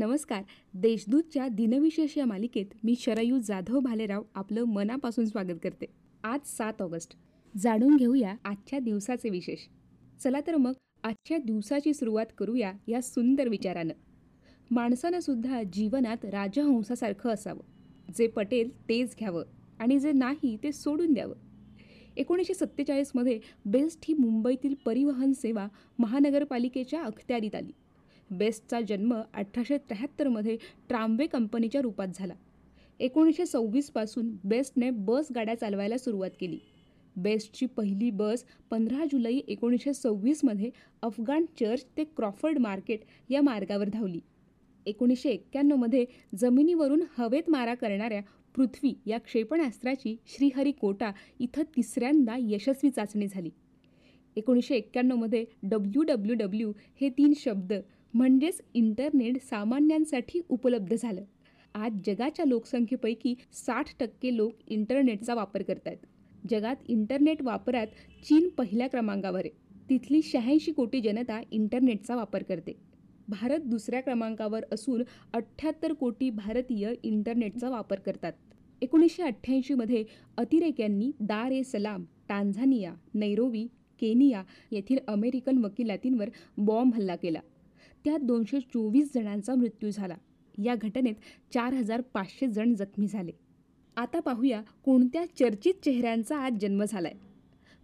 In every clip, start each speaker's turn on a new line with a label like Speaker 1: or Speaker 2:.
Speaker 1: नमस्कार. देशदूतच्या दिनविशेष या मालिकेत मी शरयू जाधव भालेराव आपलं मनापासून स्वागत करते. आज सात ऑगस्ट. जाणून घेऊया आजच्या दिवसाचे विशेष. चला तर मग आजच्या दिवसाची सुरुवात करूया या सुंदर विचारानं. माणसानं सुद्धा जीवनात राजहंसासारखं असावं. जे पटेल तेच घ्यावं आणि जे नाही ते सोडून द्यावं. एकोणीसशे सत्तेचाळीसमध्ये बेस्ट ही मुंबईतील परिवहन सेवा महानगरपालिकेच्या अखत्यारीत आली. बेस्टचा जन्म अठराशे त्र्याहत्तरमध्ये ट्रामवे कंपनीच्या रूपात झाला. एकोणीसशे सव्वीसपासून बेस्टने बस गाड्या चालवायला सुरुवात केली. बेस्टची पहिली बस पंधरा जुलै एकोणीसशे सव्वीसमध्ये अफगाण चर्च ते क्रॉफर्ड मार्केट या मार्गावर धावली. एकोणीसशे एक्क्याण्णवमध्ये जमिनीवरून हवेत मारा करणाऱ्या पृथ्वी या क्षेपणास्त्राची श्रीहरिकोटा इथं तिसऱ्यांदा यशस्वी चाचणी झाली. एकोणीसशे एक्क्याण्णवमध्ये डब्ल्यू डब्ल्यू डब्ल्यू हे तीन शब्द म्हणजेच इंटरनेट सामान्यांसाठी उपलब्ध झालं. आज जगाच्या लोकसंख्येपैकी साठ टक्के लोक इंटरनेटचा वापर करत आहेत जगात इंटरनेट वापरात चीन पहिल्या क्रमांकावर आहे. तिथली शहाऐंशी कोटी जनता इंटरनेटचा वापर करते. भारत दुसऱ्या क्रमांकावर असून अठ्ठ्याहत्तर कोटी भारतीय इंटरनेटचा वापर करतात. एकोणीसशे अठ्ठ्याऐंशीमध्ये अतिरेक्यांनी Dar es Salaam Tanzania Nairobi Kenya येथील अमेरिकन वकिलातींवर बॉम्ब हल्ला केला. त्यात दोनशे चोवीस जणांचा मृत्यू झाला. या घटनेत चार हजार पाचशे जण जखमी झाले. आता पाहूया कोणत्या चर्चित चेहऱ्यांचा आज जन्म झालाय.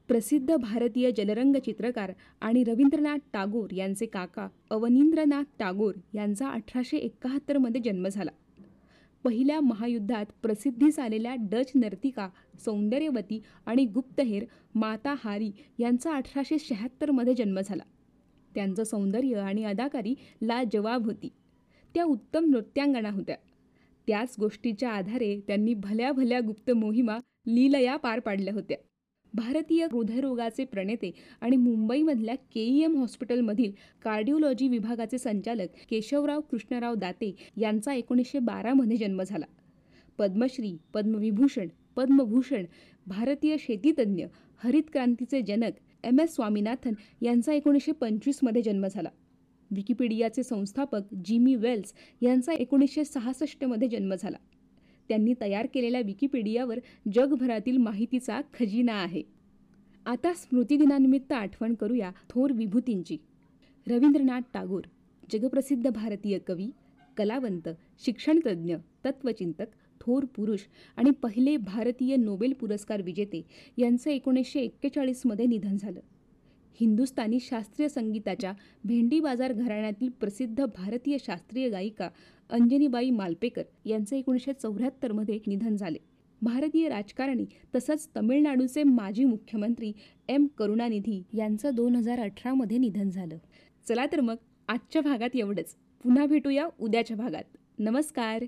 Speaker 1: प्रसिद्ध भारतीय जलरंग चित्रकार आणि रवींद्रनाथ टागोर यांचे काका अवनींद्रनाथ टागोर यांचा अठराशे एकाहत्तरमध्ये जन्म झाला. पहिल्या महायुद्धात प्रसिद्धीस आलेल्या डच नर्तिका सौंदर्यवती आणि गुप्तहेर माता हारी यांचा अठराशे शहात्तरमध्ये जन्म झाला. त्यांचं सौंदर्य आणि अदाकारी लाजवाब होती. त्या उत्तम नृत्यांगणा होत्या. त्याच गोष्टीच्या आधारे त्यांनी भल्या भल्या गुप्त मोहिमा लीलया पार पाडल्या होत्या. भारतीय हृदयरोगाचे प्रणेते आणि मुंबईमधल्या के ई एम हॉस्पिटलमधील कार्डिओलॉजी विभागाचे संचालक केशवराव कृष्णराव दाते यांचा एकोणीसशे बारामध्ये जन्म झाला. पद्मश्री पद्मविभूषण पद्मभूषण भारतीय शेतीतज्ञ हरित क्रांतीचे जनक एम एस स्वामीनाथन यांचा एकोणीसशे पंचवीसमध्ये जन्म झाला. विकिपीडियाचे संस्थापक जिमी वेल्स यांचा एकोणीसशे सहासष्टमध्ये जन्म झाला. त्यांनी तयार केलेल्या विकिपीडियावर जगभरातील माहितीचा खजिना आहे. आता स्मृतिदिनानिमित्त आठवण करूया थोर विभूतींची. रवींद्रनाथ टागोर जगप्रसिद्ध भारतीय कवी कलावंत शिक्षणतज्ज्ञ तत्वचिंतक थोर पुरुष आणि पहिले भारतीय नोबेल पुरस्कार विजेते यांचं एकोणीसशे एक्केचाळीसमध्ये निधन झालं. हिंदुस्थानी शास्त्रीय संगीताच्या भेंडी बाजार घराण्यातील प्रसिद्ध भारतीय शास्त्रीय गायिका अंजनीबाई मालपेकर यांचं एकोणीसशे चौऱ्याहत्तरमध्ये निधन झाले. भारतीय राजकारणी तसंच तमिळनाडूचे माजी मुख्यमंत्री एम करुणानिधी यांचं दोन हजार अठरामध्ये निधन झालं. चला तर मग आजच्या भागात एवढंच. पुन्हा भेटूया उद्याच्या भागात. नमस्कार!